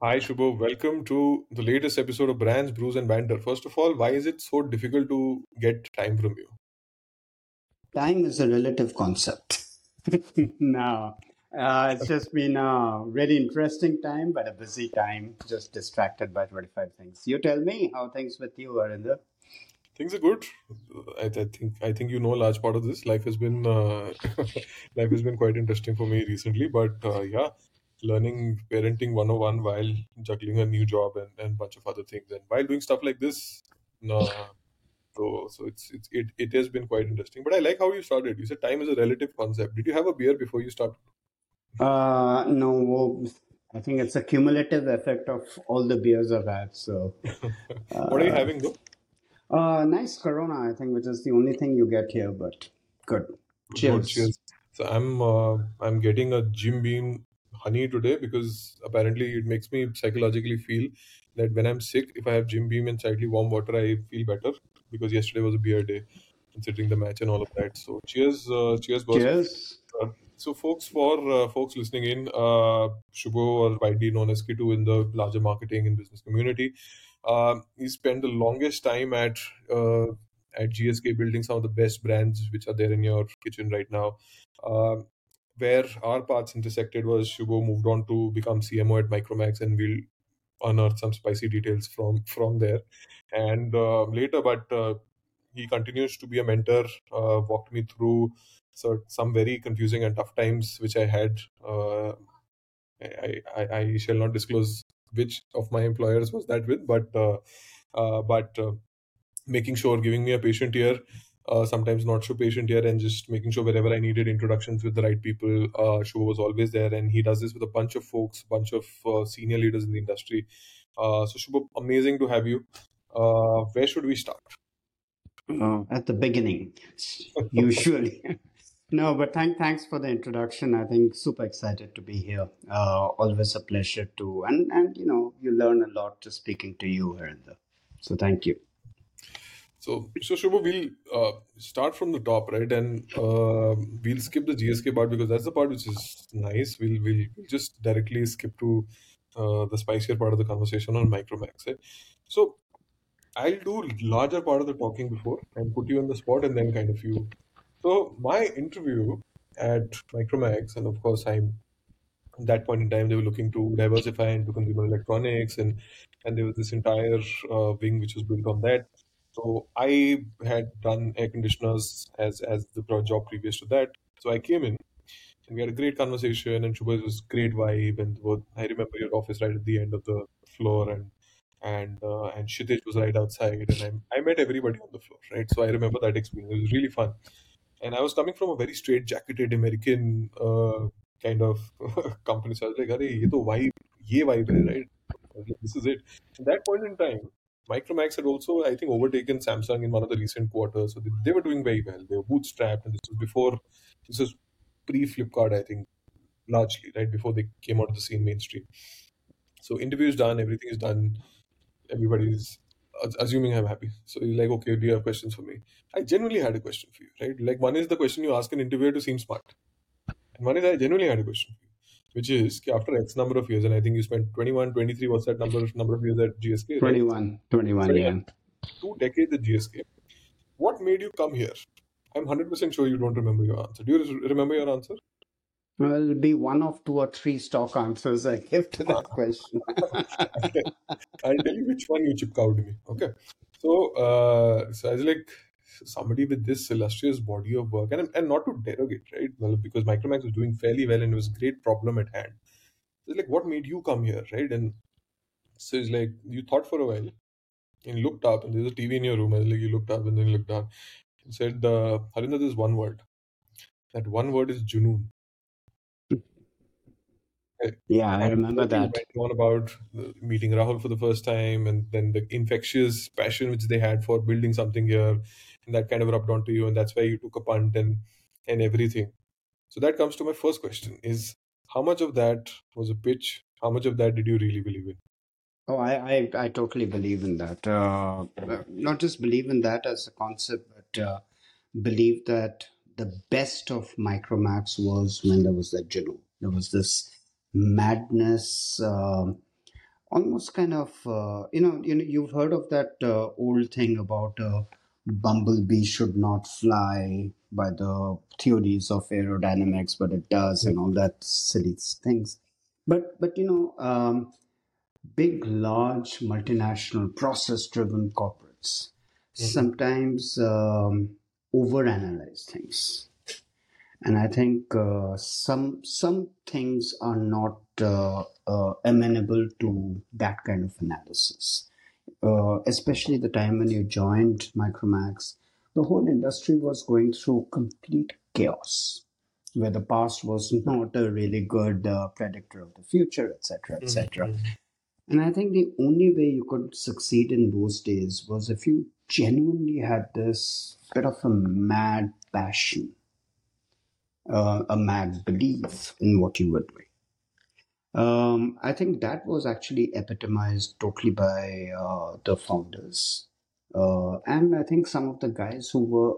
Hi, Shubho. Welcome to the latest episode of Brands, Brews, and Banter. First of all, why is it so difficult to get time from you? Time is a relative concept. no, uh, it's just been a very interesting time, but a busy time, just distracted by 25 things. You tell me how things with you, are in the Things are good. I, I think I think you know a large part of this. Life has been uh, life has been quite interesting for me recently, but uh, yeah, learning parenting 101 while juggling a new job and and bunch of other things, and while doing stuff like this, no, so so it's it's it, it has been quite interesting. But I like how you started. You said time is a relative concept. Did you have a beer before you started? Uh, no, I think it's a cumulative effect of all the beers I've had. So, What are you uh, having though? uh, nice Corona, I think, which is the only thing you get here, but good. cheers, Good, cheers. So I'm uh, I'm getting a Jim Beam honey today because apparently it makes me psychologically feel that when I'm sick, if I have Jim Beam and slightly warm water, I feel better because yesterday was a beer day, considering the match and all of that. So cheers, uh, cheers, boss. Cheers. Uh, so folks, for uh, folks listening in, uh, Shubho or widely known as Kitu in the larger marketing and business community, um, he spent the longest time at uh, at GSK building some of the best brands which are there in your kitchen right now. Um, where our paths intersected was Shubho moved on to become CMO at Micromax, and we'll unearth some spicy details from from there. And uh, later, but uh, he continues to be a mentor. Uh, walked me through so some very confusing and tough times which I had. Uh, I, I I shall not disclose which of my employers was that with, but uh, uh, but making sure giving me a patient ear uh, sometimes not so patient here and just making sure wherever i needed introductions with the right people uh Shubho was always there and he does this with a bunch of folks bunch of uh, senior leaders in the industry uh, so Shubho, amazing to have you uh, where should we start Uh, at the beginning, usually. No, but thank, thanks for the introduction. I think super excited to be here. Always a pleasure to, and and you know, you learn a lot just speaking to you, Harinder. So thank you. So so Shubho, we'll uh, start from the top right and uh, we'll skip the gsk part because that's the part which is nice we'll we'll, we'll just directly skip to uh, the spicier part of the conversation on micromax right so I'll do larger part of the talking before and put you on the spot and then kind of you. So my interview at Micromax, and of course I'm at that point in time they were looking to diversify into consumer electronics and and there was this entire uh, wing which was built on that. So I had done air conditioners as as the job previous to that. So I came in and we had a great conversation and Shubho was great vibe and I remember your office right at the end of the floor and and uh, and Shitej was right outside and I, I met everybody on the floor right? So I remember that experience. It was really fun. And I was coming from a very straight jacketed American uh, kind of company. So I was like hey, ye to vibe ye vibe right? This is it. At that point in time Micromax had also I think overtaken Samsung in one of the recent quarters so they, they were doing very well they were bootstrapped and this was before this was pre Flipkart I think largely right before they came out of the scene mainstream so interviews done everything is done everybody's as- assuming I'm happy. So you're like, okay, do you have questions for me? I genuinely had a question for you, right? Like one is the question you ask an interviewer to seem smart, and one is I genuinely had a question for you, which is after X number of years, and I think you spent 21, 23, what's that number number of years at GSK, right? 21, 21, 21, yeah. two decades at GSK. What made you come here? I'm 100% sure you don't remember your answer. Do you remember your answer? Well, it'll be one of two or three stock answers I give to that question. I'll tell, you which one you chip out me. Okay. So, uh, so I was like, somebody with this illustrious body of work, and and not to derogate, right? Well, because Micromax was doing fairly well and it was a great problem at hand. It's like, what made you come here, right? And so it's like, you thought for a while and looked up, and there's a TV in your room, and like you looked up and then looked down and said, uh, Harinder, there's one word. That one word is Junoon. Yeah, I remember that. went on about uh, meeting Rahul for the first time, and then the infectious passion which they had for building something here, that kind of rubbed onto you, and that's why you took a punt and and everything. So that comes to my first question: Is how much of that was a pitch? How much of that did you really believe in? Oh, I, I, I totally believe in that. Uh, uh, not just believe in that as a concept, but uh, believe that the best of Micromax was when there was that Junoon. There was this madness, um almost kind of uh, you know you know you've heard of that uh, old thing about uh, bumblebee should not fly by the theories of aerodynamics but it does and all that silly things but but you know um, big large multinational process driven corporates Mhm. sometimes um, overanalyze things and I think uh, some some things are not uh, uh, amenable to that kind of analysis. Uh, especially the time when you joined Micromax, the whole industry was going through complete chaos, where the past was not a really good uh, predictor of the future, etc., etc. Mhm. And I think the only way you could succeed in those days was if you genuinely had this bit of a mad passion uh, a mad belief in what you were doing. Um, I think that was actually epitomized totally by uh, the founders, uh, and I think some of the guys who were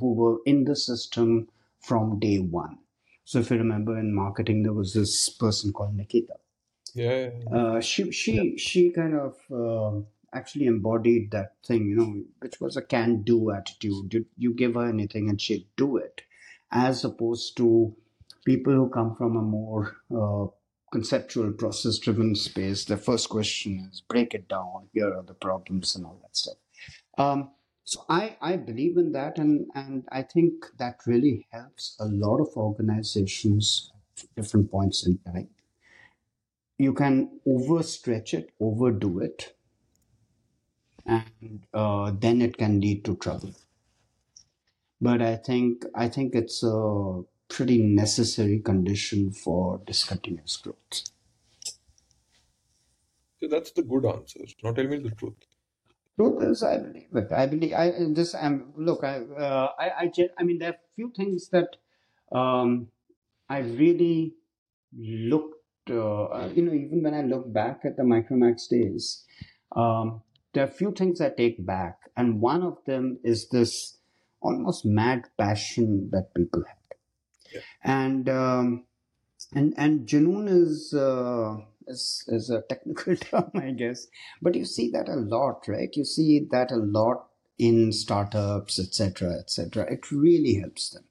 who were in the system from day one. So if you remember in marketing, there was this person called Nikita. Yeah. Uh, she she she kind of uh, actually embodied that thing, you know, which was a can-do attitude. You, you give her anything and she'd do it, as opposed to people who come from a more uh, conceptual, process-driven space. The first question is break it down. Here are the problems and all that stuff. Um, so I, I believe in that, and, and I think that really helps a lot of organizations at different points in time you can overstretch it, overdo it, and uh, then it can lead to trouble. But I think I think it's a pretty necessary condition for discontinuous growth. So that's the good answer. Now tell me the truth. Truth is, I believe it. I believe I this. I'm look. I uh, I I, I mean, there are few things that um, I really looked. Uh, you know, even when I look back at the Micromax days, um, there are few things I take back, and one of them is this almost mad passion that people had, And um, and and Junoon is. Uh, is, is a technical term, I guess, but you see that a lot, right? You see that a lot in startups, etc., etc. It really helps them.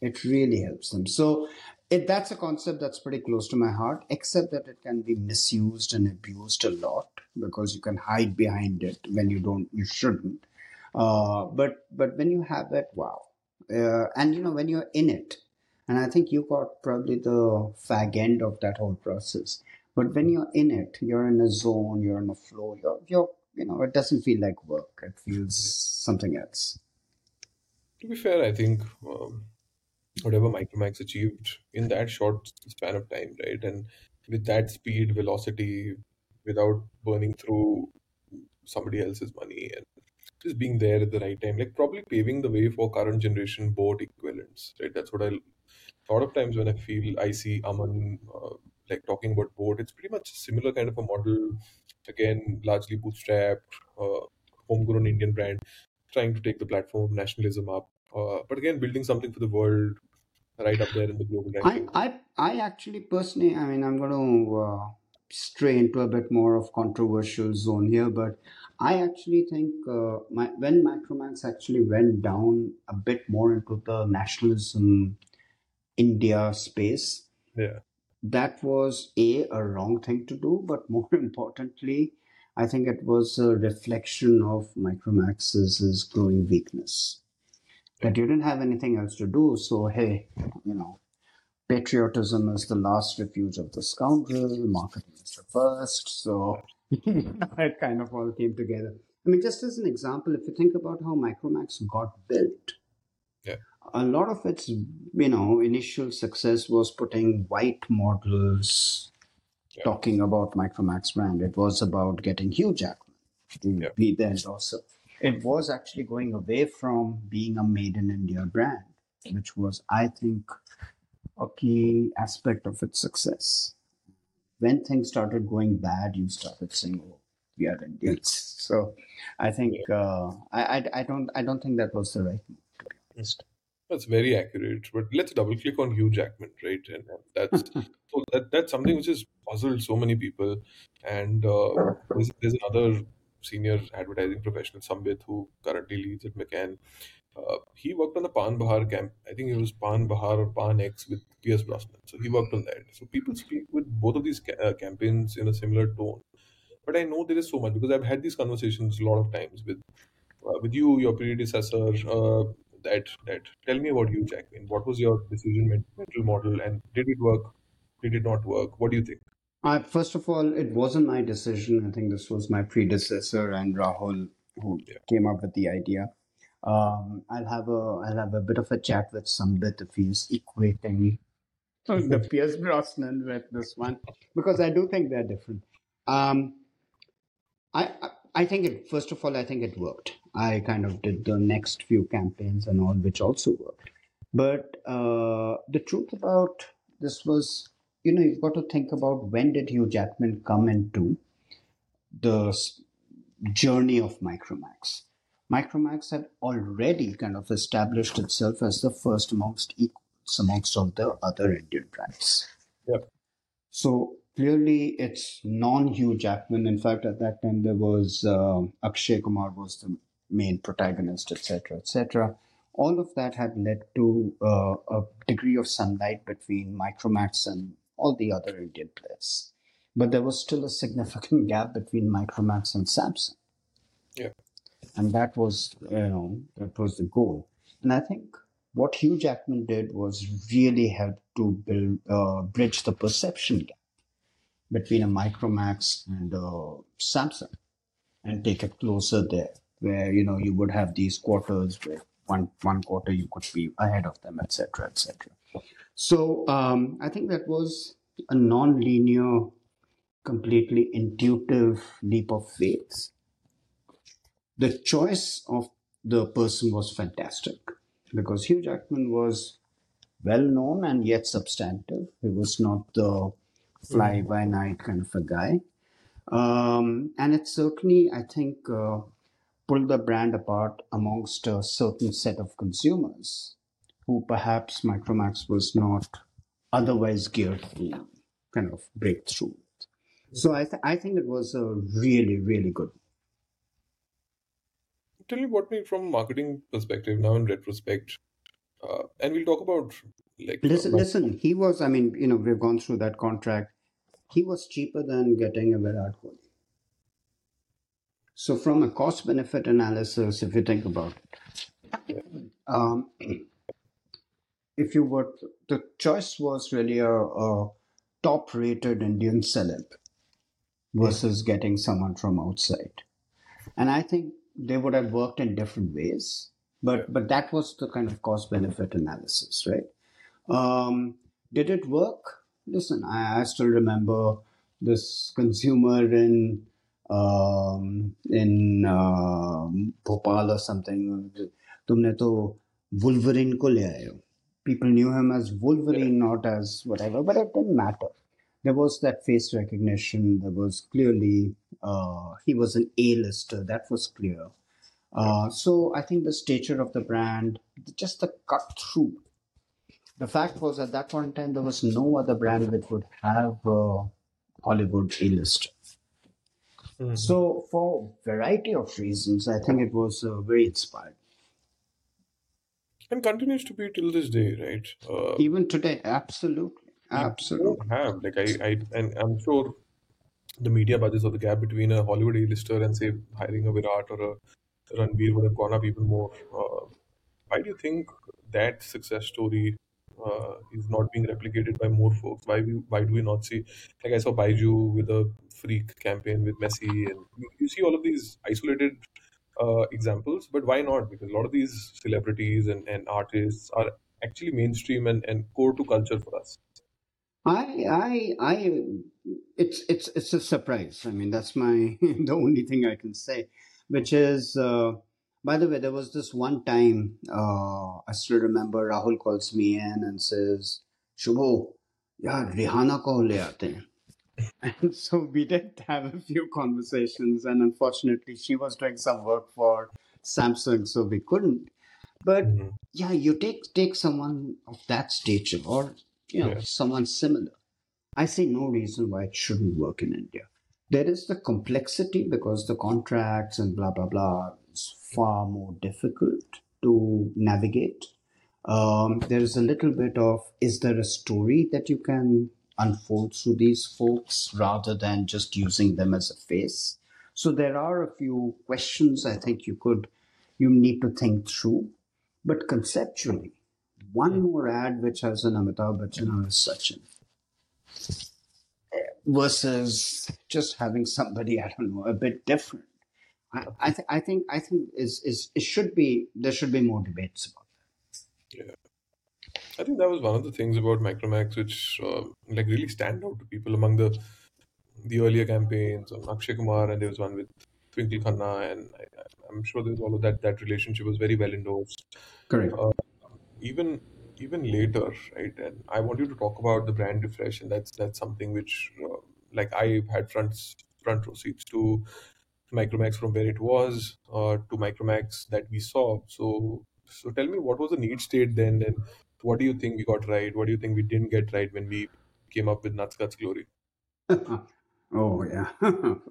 It really helps them. So it, that's a concept that's pretty close to my heart, except that it can be misused and abused a lot because you can hide behind it when you don't, you shouldn't. Uh, but but when you have it, wow, uh, and you know when you're in it, and I think you got probably the fag end of that whole process. But when you're in it, you're in a zone, you're in a flow. You're you're you know it doesn't feel like work. It feels something else. To be fair, I think um, whatever Micromax achieved in that short span of time, right, and with that speed, velocity, without burning through somebody else's money and just being there at the right time, like probably paving the way for current generation boAt equivalents, right? That's what I a lot of times when I feel I see Aman uh, like talking about boAt, it's pretty much a similar kind of a model. Again, largely bootstrapped, uh, homegrown Indian brand, trying to take the platform of nationalism up. Uh, but again, building something for the world, right up there in the global I ranking. I I actually personally, I mean, I'm going to uh, stray into a bit more of controversial zone here, but I actually think uh, my when Micromax actually went down a bit more into the nationalism India space, Yeah, that was a a wrong thing to do, but more importantly, I think it was a reflection of Micromax's growing weakness. That you didn't have anything else to do, so hey, you know, patriotism is the last refuge of the scoundrel, marketing is the first. So it kind of all came together. I mean, just as an example, if you think about how Micromax got built, yeah, a lot of its you know initial success was putting white models yeah, talking about Micromax brand. It was about getting Hugh Jackman to yeah, be the endorser. It was actually going away from being a made in India brand, which was, I think, a key aspect of its success. When things started going bad, you started saying, "Oh, we are Indians." So, I think uh, I, I I don't I don't think that was the right move, to be honest. That's very accurate. But let's double click on Hugh Jackman, right? And, that's so that that's something which has puzzled so many people. And uh, there's, there's another senior advertising professional, Sambit, who currently leads at McCann. Uh, he worked on the Pan Bahar camp. I think it was Pan Bahar or Pan X with Pierce Brosnan. So he worked on that. So people speak with both of these ca- uh, campaigns in a similar tone. But I know there is so much because I've had these conversations a lot of times with uh, with you, your predecessor. That that tell me about Hugh Jackman. What was your decision mental model, and did it work? Did it not work? What do you think? I, first of all, it wasn't my decision. I think this was my predecessor and Rahul who Yeah. came up with the idea. Um, I'll have a I'll have a bit of a chat with Sambit if he's equating the Pierce Brosnan with this one because I do think they're different. Um, I I I think it first of all I think it worked. I kind of did the next few campaigns and all, which also worked. But uh, the truth about this was, you know, you've got to think about when did Hugh Jackman come into the journey of Micromax. Micromax had already kind of established itself as the first amongst equals amongst all the other Indian brands. Yep. So clearly, it's non-Hugh Jackman. In fact, at that time there was uh, Akshay Kumar was the main protagonist, etc., etc. All of that had led to uh, a degree of sunlight between Micromax and all the other Indian players. But there was still a significant gap between Micromax and Samsung Yeah. and that was you know that was the goal and i think what hugh jackman did was really help to build uh, bridge the perception gap between a micromax and uh, samsung and take it closer there where you know you would have these quarters where one one quarter you could be ahead of them etc etc so um, i think that was a non-linear completely intuitive leap of faith the choice of the person was fantastic because Hugh Jackman was well known and yet substantive. He was not the fly by night kind of a guy. Um, and it certainly, I think, uh, pulled the brand apart amongst a certain set of consumers who perhaps Micromax was not otherwise geared to kind of break through. So I, th- I think it was a really, really good Tell me what me from marketing perspective now in retrospect, uh, and we'll talk about like uh, Listen, listen. He was. I mean, you know, we've gone through that contract. He was cheaper than getting a Virat Kohli. So, from a cost-benefit analysis, if you think about it, um, if you were, the choice was really a, a top-rated Indian celeb versus getting someone from outside, and I think they would have worked in different ways. But but that was the kind of cost-benefit analysis, right? Um, did it work? Listen, I, I still remember this consumer in um, in um Bhopal or something. तुमने तो Wolverine को ले आए हो. People knew him as Wolverine, not as whatever, but it didn't matter. There was that face recognition. There was clearly uh, he was an A-lister. That was clear. Uh, so I think the stature of the brand, just the cut through the fact was at that point in time there was no other brand that would have a Hollywood A-list. Mhm. So for variety of reasons, I think it was uh, very inspired. and continues to be till this day, right? Uh, Even today, absolutely, absolutely. have like I, I and I'm sure the media budgets or the gap between a Hollywood A-lister and say hiring a Virat or a Ranbir would have gone up even more. Uh, why do you think that success story uh, is not being replicated by more folks? Why we why do we not see like I saw Byju with a freak campaign with Messi and you, see all of these isolated uh, examples, but why not? Because a lot of these celebrities and, and artists are actually mainstream and, and core to culture for us. I, I, I, it's it's it's a surprise. I mean, that's my the only thing I can say, which is. Uh, by the way, there was this one time uh, I still remember Rahul calls me in and says, "Shubho, yeah, Rihanna ko le aate. And so we did have a few conversations, and unfortunately, she was doing some work for Samsung, so we couldn't. But mm-hmm. yeah, you take take someone of that stature or you know someone similar. I see no reason why it shouldn't work in India. There is the complexity because the contracts and blah blah blah far more difficult to navigate. Um, there is a little bit of is there a story that you can unfold through these folks rather than just using them as a face? So there are a few questions I think you could you need to think through. But conceptually, one more ad which has an Amitabh Bachchan or a Sachin versus just having somebody I don't know a bit different. I, I, th- I think I think is is it should be there should be more debates about that. Yeah. I think that was one of the things about Micromax which uh, like really stand out to people among the the earlier campaigns on Akshay Kumar and there was one with Twinkle Khanna and I, I- I'm sure there's all of that that relationship was very well endorsed. Correct. Uh, even even later, right? And I want you to talk about the brand refresh, and that's that's something which uh, like I had front front row seats to Micromax from where it was uh, to Micromax that we saw. So so tell me what was the need state then, and what do you think we got right? What do you think we didn't get right when we came up with Nuts Glory? oh yeah,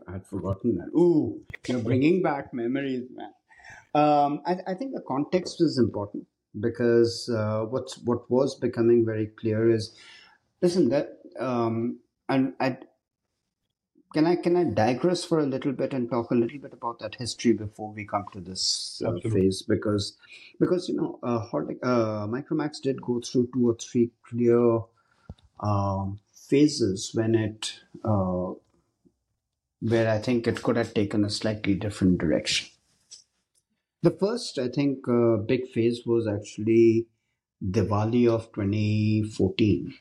I'd forgotten that. Ooh, you're bringing back memories, man. Um, I, I think the context is important because uh, what's what was becoming very clear is listen that um, and I can I can I digress for a little bit and talk a little bit about that history before we come to this uh, phase? Because because you know uh, Hot- uh, Micromax did go through two or three clear um, phases when it uh, where I think it could have taken a slightly different direction. The first, I think, uh, big phase was actually Diwali of 2014,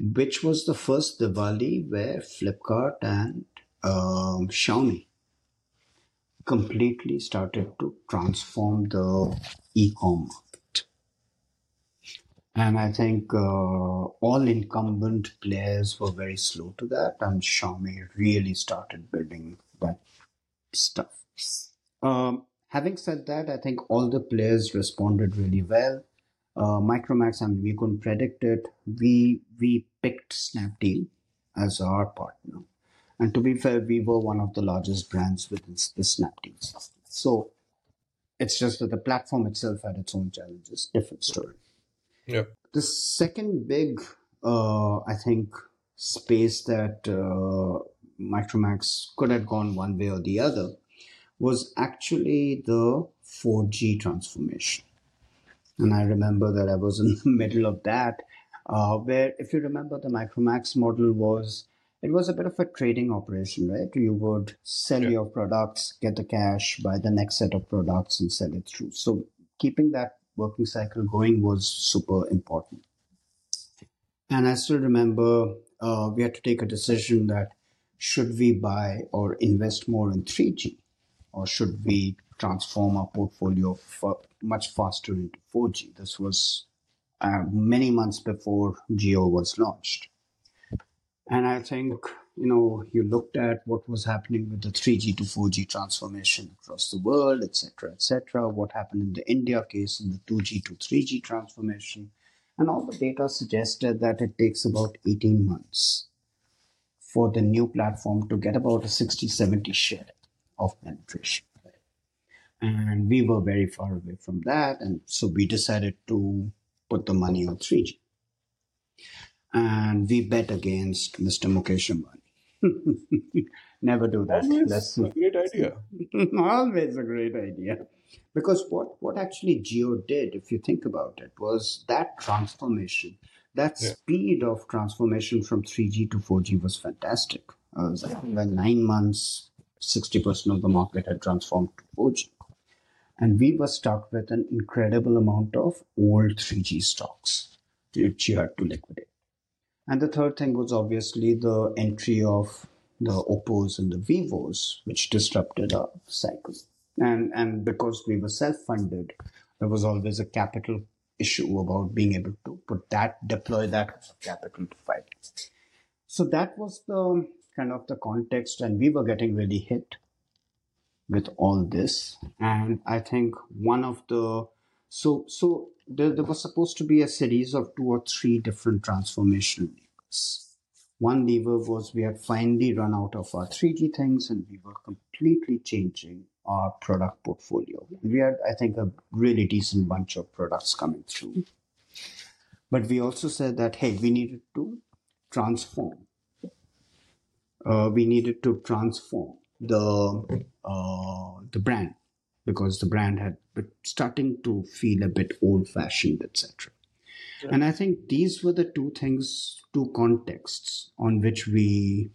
which was the first Diwali where Flipkart and um, Xiaomi completely started to transform the e-com market. And I think uh, all incumbent players were very slow to that, and Xiaomi really started building that stuff. Um, having said that, I think all the players responded really well. Uh, Micromax, I mean, we couldn't predict it. We we picked Snapdeal as our partner, and to be fair, we were one of the largest brands within the Snapdeal system. So it's just that the platform itself had its own challenges. Different story. Yeah. The second big, uh, I think, space that uh, Micromax could have gone one way or the other was actually the 4G transformation. And I remember that I was in the middle of that, uh, where, if you remember, the Micromax model was it was a bit of a trading operation, right? You would sell Yeah. your products, get the cash, buy the next set of products, and sell it through. So keeping that working cycle going was super important. And I still remember uh, we had to take a decision that should we buy or invest more in 3G or should we transform our portfolio for much faster into 4G? This was uh, many months before Jio was launched. And I think, you know, you looked at what was happening with the 3G to 4G transformation across the world, etc., etc., what happened in the India case in the 2G to 3G transformation. And all the data suggested that it takes about 18 months for the new platform to get about a 60 70 share of penetration. And we were very far away from that. And so we decided to put the money on 3G. And we bet against Mr. Mukesh Ambani. Never do that. Always That's a great idea. always a great idea. Because what, what actually Jio did, if you think about it, was that transformation, that Yeah. speed of transformation from 3G to 4G was fantastic. Uh, it was like in nine months, 60% of the market had transformed to 4G. And we were stuck with an incredible amount of old 3G stocks, which you had to liquidate. And the third thing was obviously the entry of the Oppos and the Vivos, which disrupted our cycle. And and because we were self-funded, there was always a capital issue about being able to put that, deploy that capital to fight. So that was the kind of the context, and we were getting really hit. With all this. And I think one of the so so there, there was supposed to be a series of two or three different transformational levers. One lever was we had finally run out of our 3G things and we were completely changing our product portfolio. We had, I think, a really decent bunch of products coming through. But we also said that, hey, we needed to transform. Uh, we needed to transform the uh, the brand because the brand had been starting to feel a bit old fashioned, etc. And I think these were the two things, two contexts on which we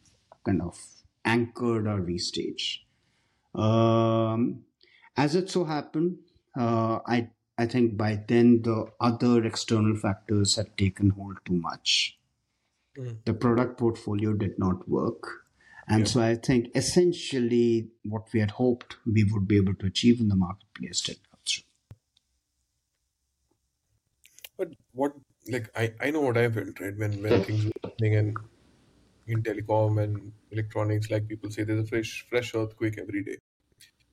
kind of anchored our restage. Um, as it so happened, uh, I I think by then the other external factors had taken hold too much. Mm. The product portfolio did not work. And Yeah. so I think essentially what we had hoped we would be able to achieve in the marketplace did come through. But what, like, I, I know what I felt, right? When when hmm. things were happening in in telecom and electronics, like people say, there's a fresh fresh earthquake every day.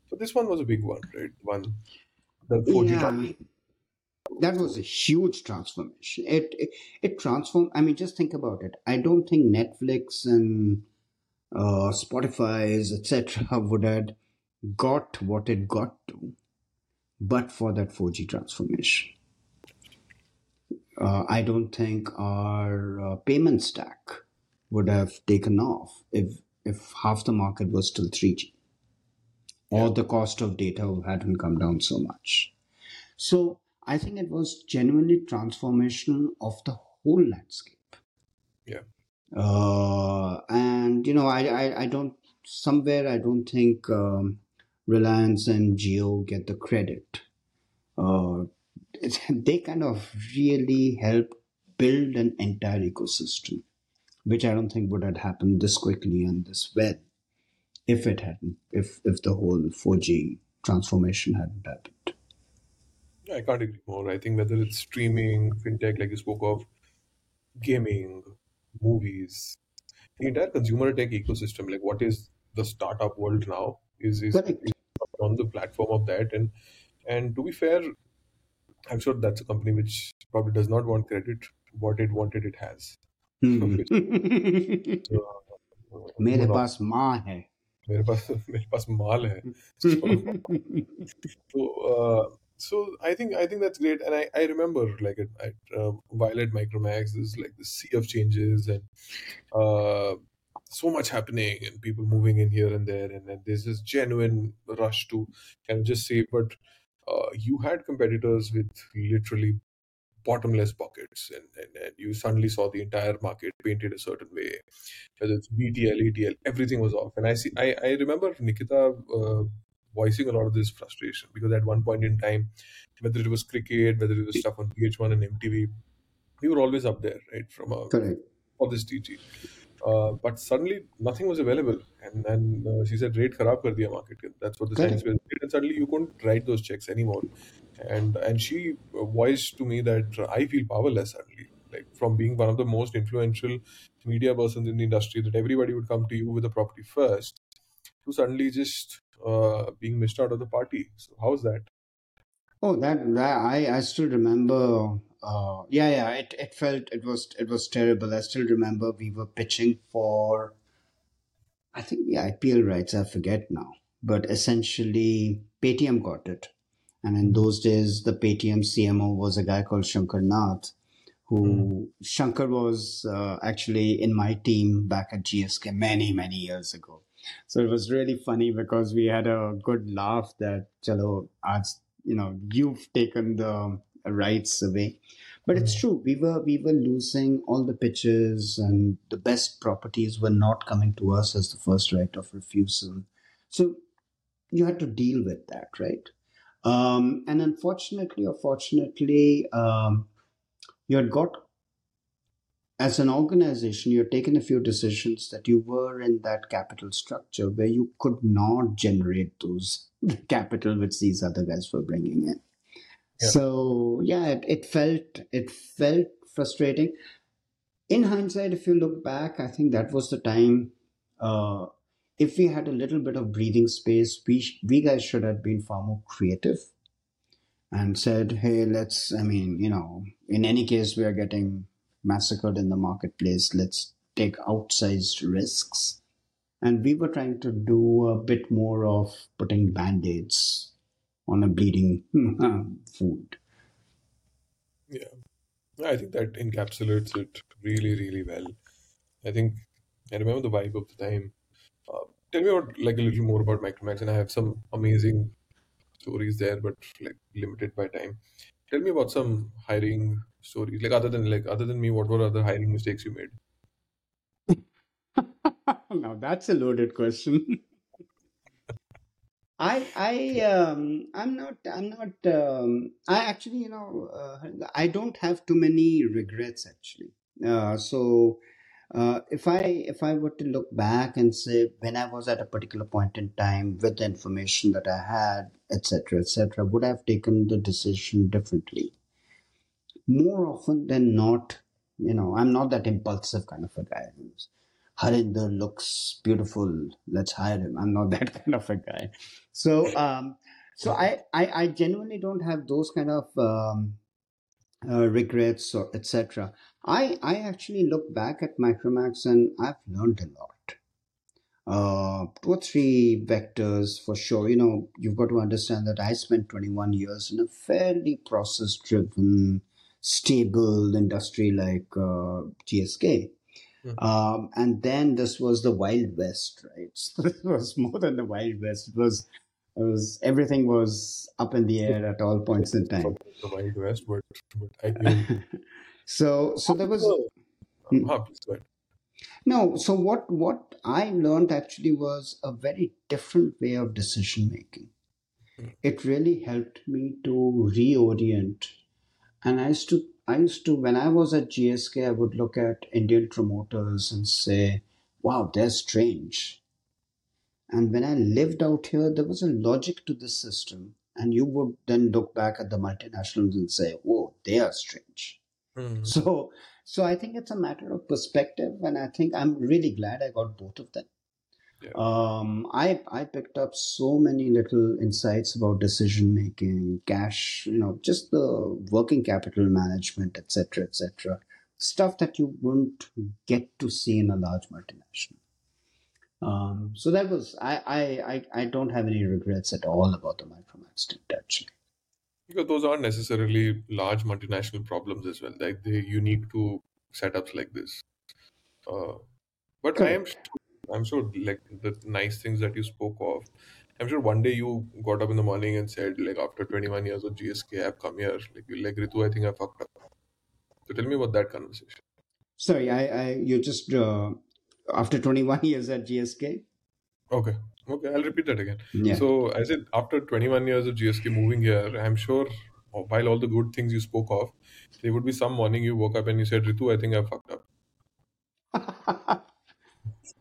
So this one was a big one, right? One, the 4G Yeah, trans- that was a huge transformation. It, it it transformed. I mean, just think about it. I don't think Netflix and uh, Spotify's etc. would have got what it got to, but for that 4G transformation. Uh, I don't think our uh, payment stack would have taken off if if half the market was still 3G or the cost of data hadn't come down so much. So I think it was genuinely transformational of the whole landscape. Yeah. Uh, and you know, I, I, I don't somewhere I don't think um, Reliance and Jio get the credit. Uh, they kind of really helped build an entire ecosystem, which I don't think would have happened this quickly and this well if it hadn't, if if the whole 4G transformation hadn't happened. I can't agree more. I think whether it's streaming, fintech, like you spoke of, gaming, movies, the entire consumer tech ecosystem, like what is the startup world now, is is, Correct. is on the platform of that. And and to be fair, I'm sure that's a company which probably does not want credit. What it wanted, it has. Which, hmm. uh, मेरे mono- पास माँ है मेरे पास मेरे पास माल है so so, I think I think that's great, and I, I remember like at, at uh, Violet Micromax, there's like the sea of changes and uh, so much happening and people moving in here and there, and then there's this genuine rush to kind of just say, but uh, you had competitors with literally bottomless pockets, and, and, and you suddenly saw the entire market painted a certain way, whether it's BTL, ATL, everything was off, and I see I I remember Nikita. Uh, voicing a lot of this frustration because at one point in time, whether it was cricket, whether it was stuff on VH1 and MTV, we were always up there, right? From a correct for this TG. Uh, but suddenly nothing was available, and then uh, she said, "Rate kharab kar diya market." ke." That's what the science was. And suddenly you couldn't write those checks anymore, and and she voiced to me that I feel powerless suddenly, like from being one of the most influential media persons in the industry, that everybody would come to you with a property first, to suddenly just uh, being missed out of the party. So how's that? oh that, that I I still remember uh yeah yeah it it felt it was it was terrible I still remember we were pitching for I think the IPL rights I forget now but essentially Paytm got it and in those days the Paytm CMO was a guy called Shankar Nath who Shankar was uh, actually in my team back at GSK many, many years ago. So it was really funny because we had a good laugh that, chalo, aaj, you know, you've taken the rights away. But it's true, we were we were losing all the pitches and the best properties were not coming to us as the first right of refusal. So you had to deal with that, right? Um, and unfortunately or fortunately, um, you had got as an organization you had taken a few decisions that you were in that capital structure where you could not generate those capital which these other guys were bringing in Yeah. so yeah it, it felt it felt frustrating in hindsight if you look back i think that was the time uh, if we had a little bit of breathing space, we sh- we guys should have been far more creative and said, hey, let's. I mean, you know, in any case, we are getting massacred in the marketplace. Let's take outsized risks. And we were trying to do a bit more of putting band aids on a bleeding food. Yeah. I think that encapsulates it really, really well. I think I remember the vibe of the time. Uh, tell me about like a little more about Micromax, and I have some amazing stories there, but like limited by time. Tell me about some hiring stories, like other than like other than me, what were other hiring mistakes you made? now that's a loaded question. I I um I'm not I'm not um I actually you know uh, I don't have too many regrets actually. Uh, so uh, if I if I were to look back and say when I was at a particular point in time with the information that I had, etc., etc., would I have taken the decision differently? More often than not, you know, I'm not that impulsive kind of a guy. Harinder looks beautiful. Let's hire him. I'm not that kind of a guy. So um, so I, I I genuinely don't have those kind of um, uh, regrets or etc. I I actually look back at Micromax and I've learned a lot. Uh, two or three vectors for sure. You know, you've got to understand that I spent 21 years in a fairly process-driven, stable industry like uh, GSK. Mhm. Um, and then this was the Wild West, right? So this was more than the Wild West. It was, it was everything was up in the air at all points in time. the Wild West, but but I so, so there was Oh, hmm. huh, please go ahead. no. So what what I learned actually was a very different way of decision making. Hmm. It really helped me to reorient. And I used to I used to when I was at GSK, I would look at Indian promoters and say, "Wow, they're strange." And when I lived out here, there was a logic to the system. And you would then look back at the multinationals and say, "Oh, they are strange." Hmm. So, so I think it's a matter of perspective, and I think I'm really glad I got both of them. Yeah. Um, I I picked up so many little insights about decision making, cash, you know, just the working capital management, etc., etc. Stuff that you wouldn't get to see in a large multinational. Um, so that was I, I I I don't have any regrets at all about the Micromax stint actually. Because those aren't necessarily large multinational problems as well. Like they're unique to setups like this. Uh, but I am Correct. I'm sure like the nice things that you spoke of. I'm sure one day you got up in the morning and said like after 21 years of GSK, I've come here. Like you like Ritu, I think I fucked up. So tell me about that conversation. Sorry, I I you just uh, after 21 years at GSK. Okay. Okay, I'll repeat that again. Yeah. So I said after 21 years of GSK moving here, I'm sure uh, while all the good things you spoke of, there would be some morning you woke up and you said, Ritu, I think I fucked up.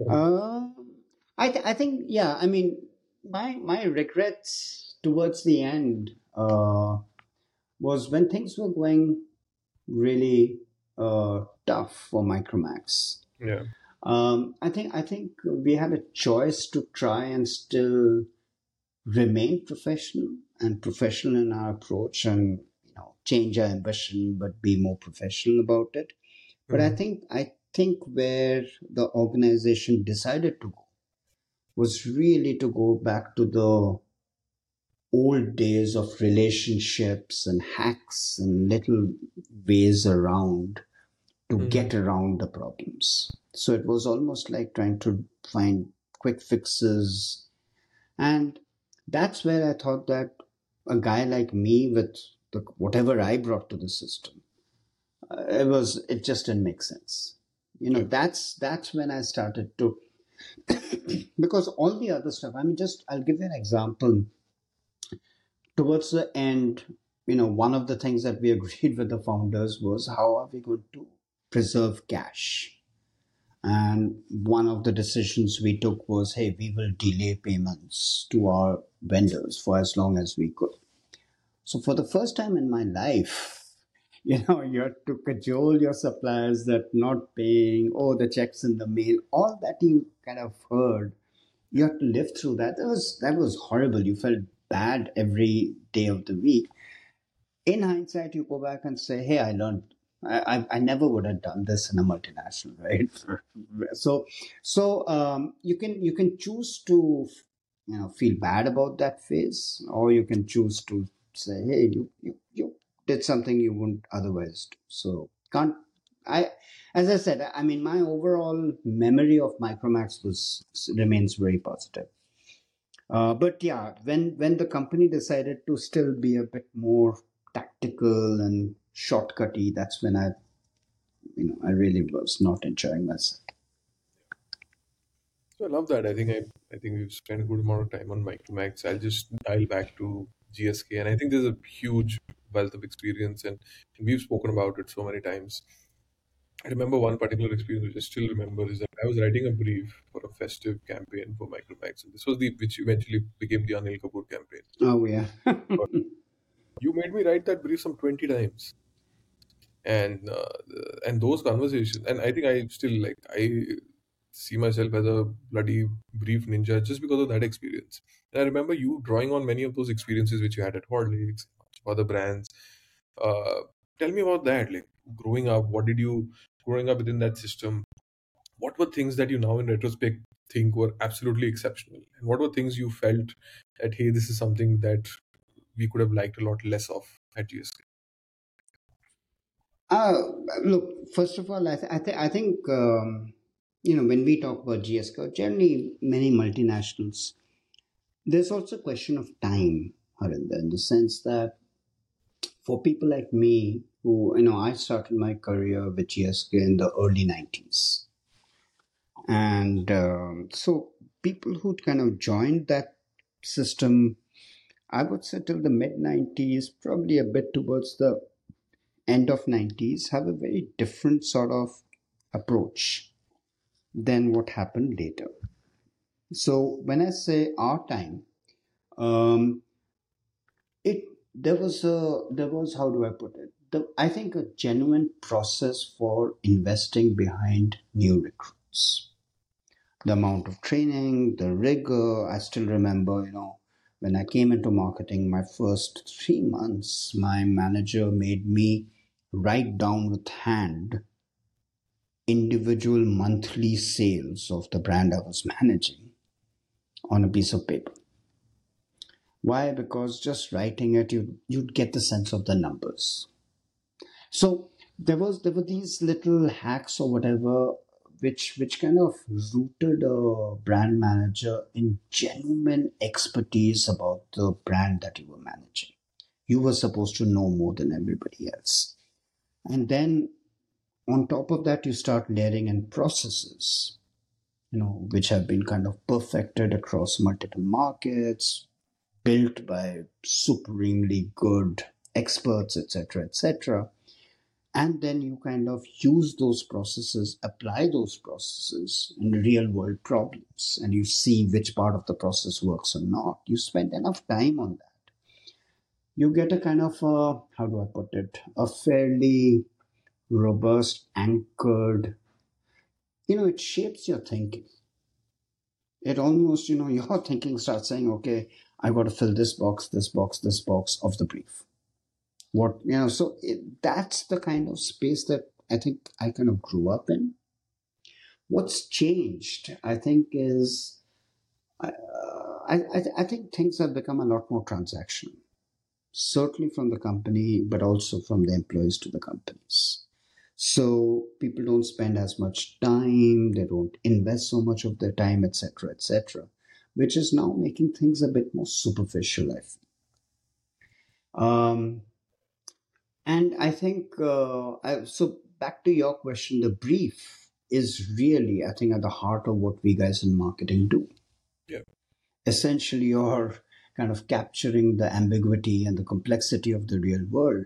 Um, I th- I think yeah. I mean, my my regrets towards the end uh, was when things were going really uh, tough for Micromax. yeah. Um, I think I think we had a choice to try and still remain professional and professional in our approach, and you know, change our ambition, but be more professional about it. But I Mhm. think I think where the organization decided to go was really to go back to the old days of relationships and hacks and little ways around to Mhm. get around the problems. So it was almost like trying to find quick fixes. And that's where I thought that a guy like me with the, whatever I brought to the system, uh, it was it just didn't make sense. You know, that's that's when I started to because all the other stuff. I mean, just I'll give you an example. Towards the end, you know, one of the things that we agreed with the founders was how are we going to preserve cash? And one of the decisions we took was, hey, we will delay payments to our vendors for as long as we could. So for the first time in my life, you know, you had to cajole your suppliers that not paying, oh, the checks in the mail, all that you kind of heard you have to live through that. That was that was horrible. You felt bad every day of the week. In hindsight, you go back and say, "Hey, I learned. I, I, I never would have done this in a multinational, right?" so, so um, you can you can choose to you know feel bad about that phase, or you can choose to say, "Hey, you you, you did something you wouldn't otherwise do." So, can't I? As I said, I mean, my overall memory of Micromax was remains very positive. Uh, but yeah, when when the company decided to still be a bit more tactical and shortcutty, that's when I, you know, I really was not enjoying myself. So I love that. I think I, I think we've spent a good amount of time on Micromax. I'll just dial back to GSK, and I think there's a huge wealth of experience, and, and we've spoken about it so many times. I remember one particular experience which I still remember is that I was writing a brief for a festive campaign for Micromax, and this was the which eventually became the Anil Kapoor campaign. Oh yeah. You made me write that brief some twenty times, and uh, and those conversations, and I think I still like I see myself as a bloody brief ninja just because of that experience. And I remember you drawing on many of those experiences which you had at Horlicks, other brands. Uh, tell me about that. Like growing up, what did you growing up within that system? What were things that you now in retrospect think were absolutely exceptional, and what were things you felt that hey, this is something that we could have liked a lot less of at GSK? Uh, look, first of all, I, th- I, th- I think, um, you know, when we talk about GSK, generally many multinationals, there's also a question of time, Harinder, in the sense that for people like me, who, you know, I started my career with GSK in the early 90s. And um, so people who kind of joined that system, I would say till the mid 90s, probably a bit towards the end of 90s, have a very different sort of approach than what happened later. So when I say our time, um, it there was a there was how do I put it? The, I think a genuine process for investing behind new recruits. The amount of training, the rigor. I still remember, you know, when I came into marketing, my first three months, my manager made me write down with hand individual monthly sales of the brand I was managing on a piece of paper. Why? Because just writing it, you you'd get the sense of the numbers. So there was there were these little hacks or whatever which which kind of rooted a brand manager in genuine expertise about the brand that you were managing. You were supposed to know more than everybody else. And then on top of that, you start layering in processes, you know, which have been kind of perfected across multiple markets, built by supremely good experts, etc., etc. And then you kind of use those processes, apply those processes in real world problems, and you see which part of the process works or not. You spend enough time on that. You get a kind of, a, how do I put it, a fairly robust, anchored, you know, it shapes your thinking. It almost, you know, your thinking starts saying, okay, I got to fill this box, this box, this box of the brief. What, you know, so it, that's the kind of space that I think I kind of grew up in. What's changed, I think, is uh, I, I, I think things have become a lot more transactional, certainly from the company, but also from the employees to the companies. So people don't spend as much time, they don't invest so much of their time, etc., etc., which is now making things a bit more superficial, I feel. Um, and I think, uh, I, so back to your question, the brief is really, I think, at the heart of what we guys in marketing do. Yeah. Essentially, you're kind of capturing the ambiguity and the complexity of the real world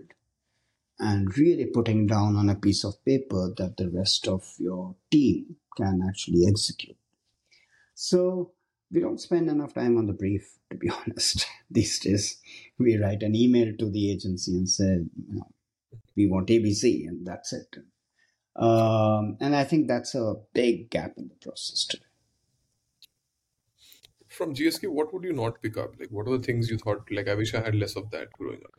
and really putting down on a piece of paper that the rest of your team can actually execute. So we don't spend enough time on the brief, to be honest. These days, we write an email to the agency and say, you know, we want ABC, and that's it. Um, and I think that's a big gap in the process today. from GSK, what would you not pick up? Like, what are the things you thought, like, I wish I had less of that growing up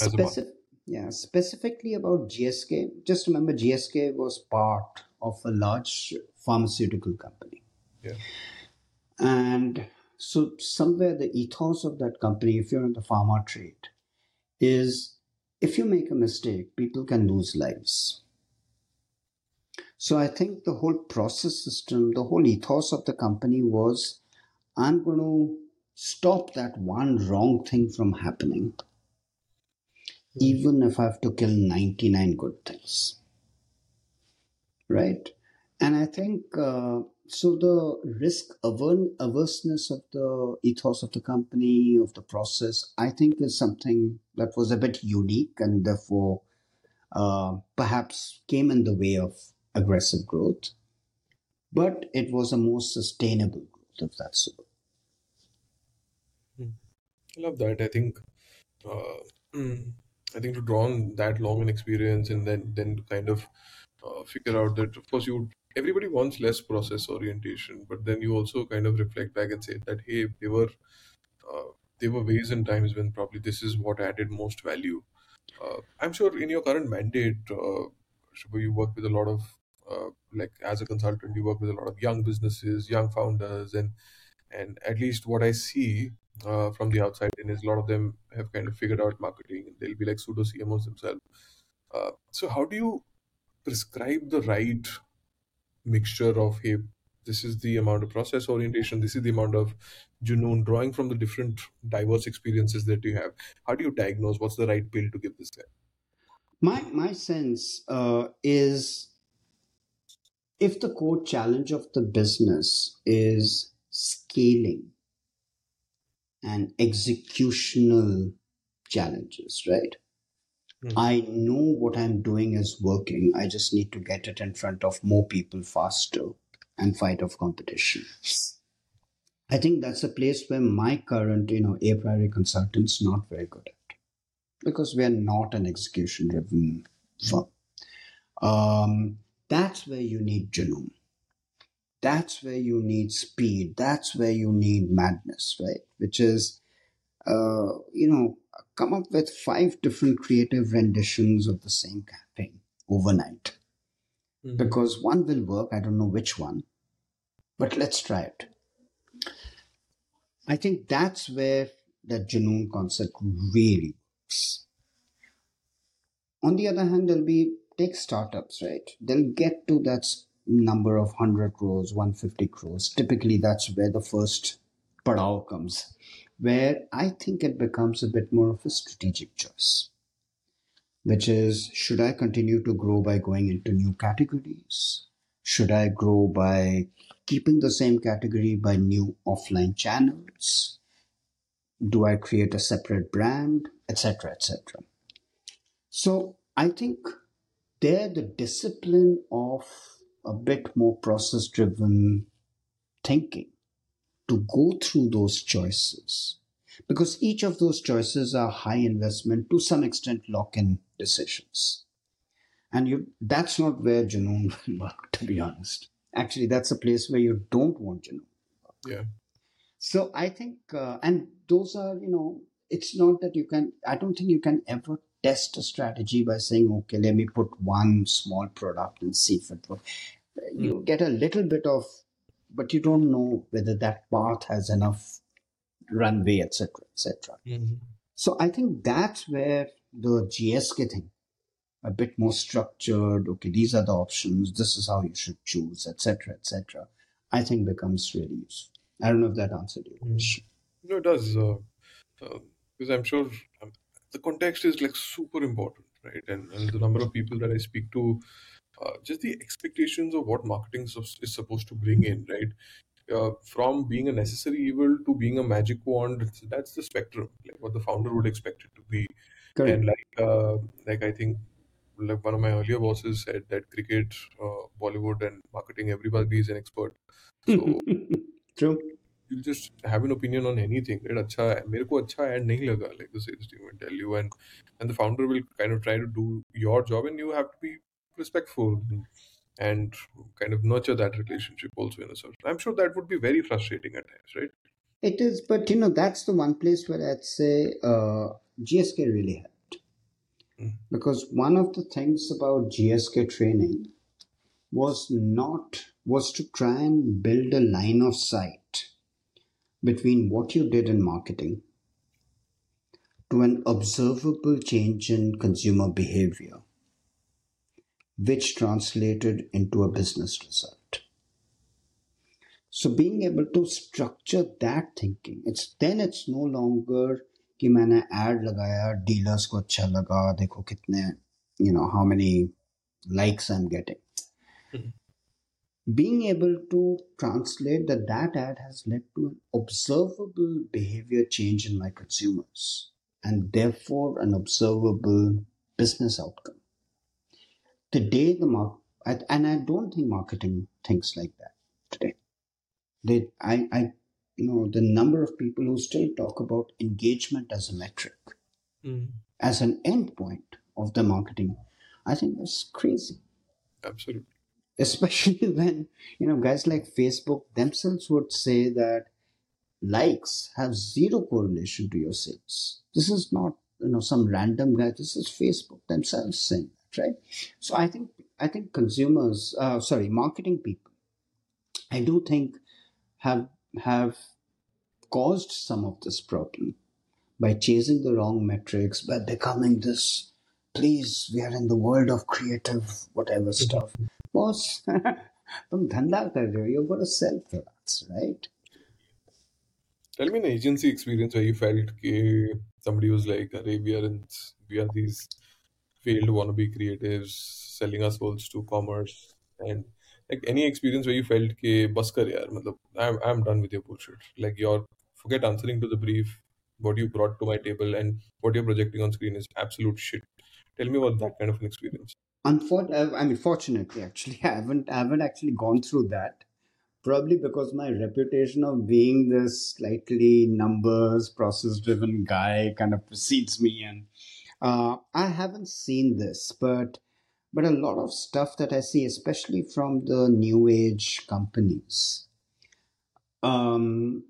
as a marketer? Specific, yeah, specifically about GSK, just remember GSK was part of a large pharmaceutical company. Yeah. And so, somewhere the ethos of that company, if you're in the pharma trade, is if you make a mistake, people can lose lives. So, I think the whole process system, the whole ethos of the company was I'm going to stop that one wrong thing from happening, even if I have to kill 99 good things. Right? And I think uh, so the risk aver- averseness of the ethos of the company, of the process, I think is something that was a bit unique and therefore uh, perhaps came in the way of aggressive growth. But it was a more sustainable growth of that sort. I love that. I think, uh, mm, I think to draw on that long an experience and then then kind of uh, figure out that of course you everybody wants less process orientation, but then you also kind of reflect back and say that hey, they were uh, there were ways and times when probably this is what added most value. Uh, I'm sure in your current mandate, uh, you work with a lot of uh, like as a consultant, you work with a lot of young businesses, young founders, and and at least what I see uh, from the outside in is a lot of them have kind of figured out marketing. and They'll be like pseudo CMOs themselves. Uh, so how do you prescribe the right mixture of hey, this is the amount of process orientation, this is the amount of junoon, drawing from the different diverse experiences that you have. How do you diagnose what's the right pill to give this guy? My my sense uh, is if the core challenge of the business is scaling and executional challenges, right? Mhm. I know what I'm doing is working. I just need to get it in front of more people faster and fight off competition. I think that's a place where my current, you know, a priori consultant's not very good at because we are not an execution driven firm. Um, that's where you need Junoon. That's where you need speed. That's where you need madness, right? Which is, uh, you know, come up with five different creative renditions of the same campaign overnight Mhm. because one will work. I don't know which one, but let's try it. I think that's where that Junoon concept really works. On the other hand, there'll be take startups, right? They'll get to that number of 100 crores, 150 crores. Typically, that's where the first padao comes, where I think it becomes a bit more of a strategic choice, which is should I continue to grow by going into new categories? Should I grow by keeping the same category by new offline channels? Do I create a separate brand, etc., etc.? So I think there the discipline of a bit more process driven thinking to go through those choices. Because each of those choices are high investment to some extent lock in decisions. And you that's not where Junoon will work to be honest. Actually that's a place where you don't want Junoon Yeah. so I think, uh, and those are, you know, it's not that you can, I don't think you can ever test a strategy by saying, okay, let me put one small product and see if it works. You get a little bit of, but you don't know whether that path has enough runway, etc., etc. Mhm. So I think that's where the GSK thing, a bit more structured. Okay, these are the options. This is how you should choose, etc., etc. I think becomes really useful. I don't know if that answered your Mm. question. No, it does. Uh, uh, because I'm sure um, the context is like super important, right? And, and the number of people that I speak to, uh, just the expectations of what marketing is is supposed to bring in, right? Uh, from being a necessary evil to being a magic wand, it's- that's the spectrum, like what the founder would expect it to be. Correct. And like, uh, like I think, like one of my earlier bosses said that cricket, uh, Bollywood, and marketing, everybody is an expert. So True. you just have an opinion on anything right अच्छा है मेरे को अच्छा ad नहीं लगा like the sales team will tell you and and the founder will kind of try to do your job and you have to be respectful and, kind of nurture that relationship also in a certain I'm sure that would be very frustrating at times right It is, but you know, that's the one place where I'd say uh, GSK really helped. Mm. Because one of the things about GSK training was not, was to try and build a line of sight between what you did in marketing to an observable change in consumer behavior, which translated into a business result. So being able to structure that thinking, it's then it's no longer कि मैंने ad लगाया dealers को अच्छा लगा देखो कितने you know how many likes I'm getting. Mhm. Being able to translate that that ad has led to an observable behavior change in my consumers and therefore an observable business outcome. the day the mark, and I don't think marketing thinks like that today. They, I, I, you know, the number of people who still talk about engagement as a metric, Mm. as an endpoint of the marketing, I think that's crazy. Absolutely. Especially when, you know, guys like Facebook themselves would say that likes have zero correlation to your sales. This is not, you know, some random guy. This is Facebook themselves saying that, right? So I think, I think consumers, uh, sorry, marketing people, I do think have have caused some of this problem by chasing the wrong metrics, by becoming this. Please, we are in the world of creative whatever stuff. Boss, तुम धंधा कर रहे हो. You've got to sell products, right? Tell me an agency experience where you felt कि somebody was like, "Arey, we are in, we are these failed wannabe creatives selling our souls to commerce and like any experience where you felt ke bas kar yaar matlab I'm I'm done with your bullshit like you're forget answering to the brief what you brought to my table and what you're projecting on screen is absolute shit tell me about that kind of an experience Unfor- uh, I mean, fortunately, actually, I haven't, I haven't actually gone through that. Probably because my reputation of being this slightly numbers, process driven guy kind of precedes me. And uh, I haven't seen this, but but a lot of stuff that I see, especially from the new age companies, um,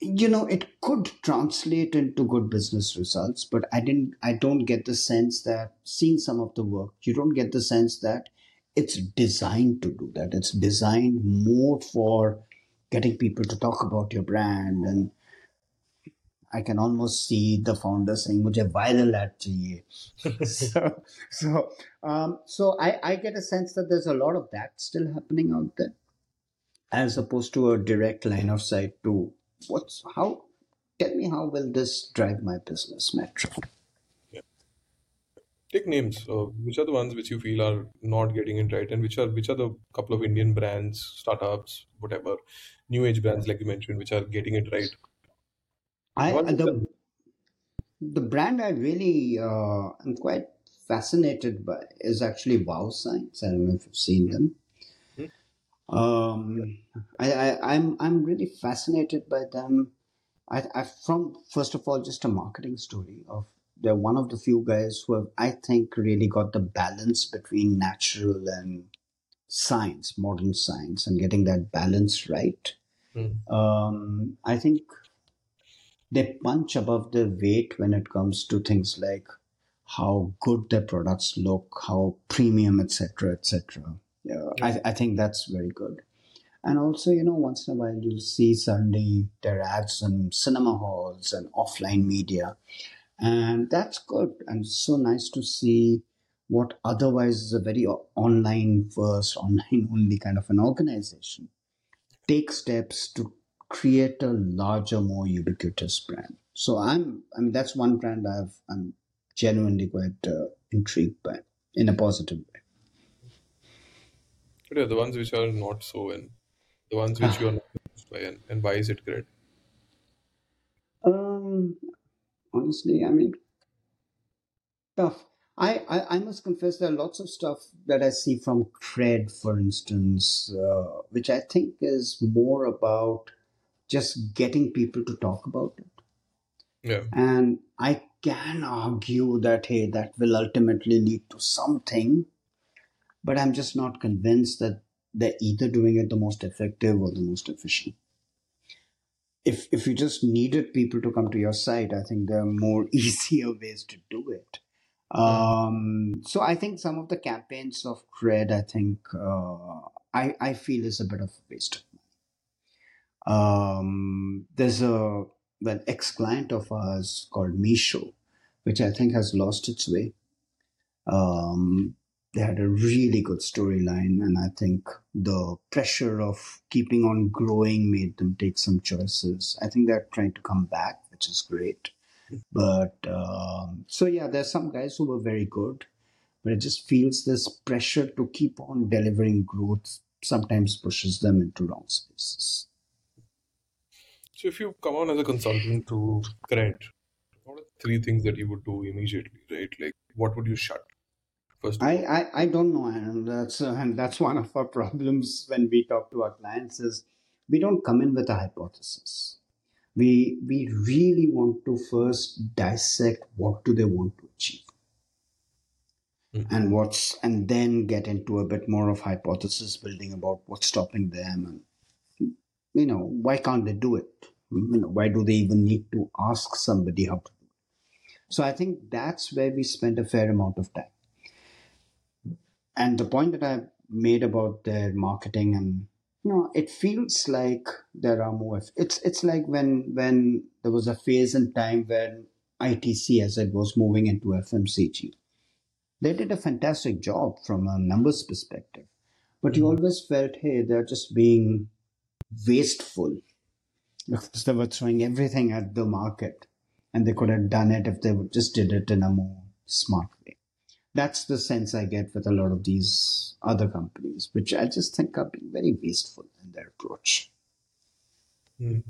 you know, it could translate into good business results, but I didn't, I don't get the sense that seeing some of the work, you don't get the sense that it's designed to do that. It's designed more for getting people to talk about your brand and I can almost see the founder saying, "मुझे viral ad चाहिए." so, so, um, so I, I get a sense that there's a lot of that still happening out there, as opposed to a direct line of sight to what's how. Tell me how will this drive my business metric? Take names. Uh, which are the ones which you feel are not getting it right, and which are which are the couple of Indian brands, startups, whatever, new age brands like you mentioned, which are getting it right. the I ones the the brand I really uh, am quite fascinated by is actually Wow Science. I don't know if you've seen them. Hmm? Um, I, I I'm I'm really fascinated by them. I, I from first of all just a marketing story of they're one of the few guys who have I think really got the balance between natural and science, modern science, and getting that balance right. Hmm. Um, I think they punch above their weight when it comes to things like how good their products look, how premium, etc., etc. Yeah, Yeah. I, I think that's very good. And also, you know, once in a while you'll see suddenly their ads in cinema halls and offline media, and that's good. And so nice to see what otherwise is a very online first, online only kind of an organization take steps to create a larger, more ubiquitous brand. So I'm, I mean, that's one brand I've, I'm genuinely quite uh, intrigued by in a positive way. But yeah, the ones which are not so, and the ones which you are not by, and, and why is it great? Um, honestly, I mean, tough. I, I, I must confess there are lots of stuff that I see from Cred, for instance, uh, which I think is more about just getting people to talk about it. Yeah, And I can argue that, hey, that will ultimately lead to something, but I'm just not convinced that they're either doing it the most effective or the most efficient. if if you just needed people to come to your site, I think there are more easier ways to do it. Um, so I think some of the campaigns of cred, I think uh, I I feel is a bit of a waste. Um, there's a well ex client of ours called Meesho, which I think has lost its way. Um, they had a really good storyline, and I think the pressure of keeping on growing made them take some choices. I think they're trying to come back, which is great. But um, so yeah, there's some guys who were very good, but it just feels this pressure to keep on delivering growth sometimes pushes them into wrong spaces. So if you come on as a consultant to Cred, what are three things that you would do immediately, right? Like what would you shut? First I, I, I don't know, and that's uh, and that's one of our problems when we talk to our clients is we don't come in with a hypothesis. We we really want to first dissect what do they want to achieve, mm-hmm. and what's and then get into a bit more of hypothesis building about what's stopping them and you know why can't they do it? You know why do they even need to ask somebody how to do it? So i think that's where we spent a fair amount of time. And the point that I made about their marketing and you know it feels like there are more it's it's like when when there was a phase in time when ITC as it was moving into FMCG they did a fantastic job from a numbers perspective. But you mm-hmm. always felt hey they're just being wasteful because they were throwing everything at the market and they could have done it if they just did it in a more smart way that's the sense I get with a lot of these other companies, which I just think are being very wasteful in their approach. Hmm.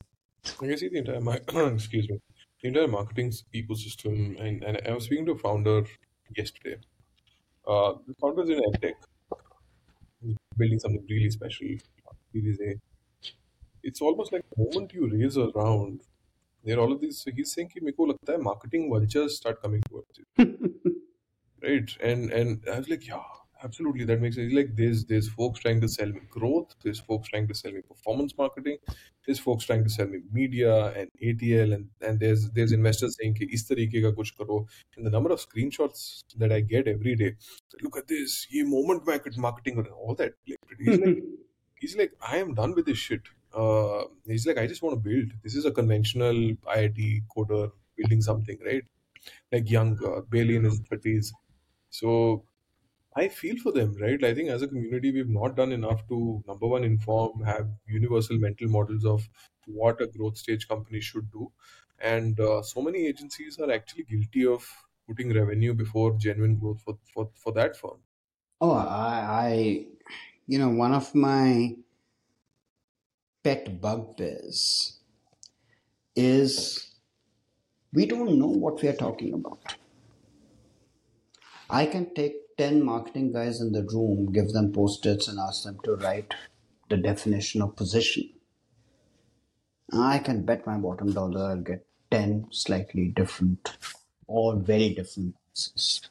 I see the entire excuse me, the entire marketing ecosystem, and, and I was speaking to a founder yesterday. Uh, the founder is in EdTech, building something really special, Series A It's almost like the moment you raise a round, there are all of these. So he's saying, कि मेरे को लगता है marketing vultures start coming towards you right? And and I was like, yeah, absolutely, that makes sense. Like there's there's folks trying to sell me growth, there's folks trying to sell me performance marketing, there's folks trying to sell me media and ATL, and and there's there's investors saying कि इस तरीके का कुछ करो. And the number of screenshots that I get every day, look at this, ये moment marketing and all that. Like, he's like, he's like, I am done with this shit. Uh, he's like, I just want to build. This is a conventional IIT coder building something, right? Like young, uh, Bailey in his 30s so I feel for them, right? I think as a community, we've not done enough to number one, inform, have universal mental models of what a growth stage company should do. And uh, so many agencies are actually guilty of putting revenue before genuine growth for, for, for that firm. Oh, I, I, you know, one of my pet bugbears is we don't know what we are talking about. I can take 10 marketing guys in the room, give them post its, and ask them to write the definition of position. I can bet my bottom dollar I'll get 10 slightly different, or very different answers.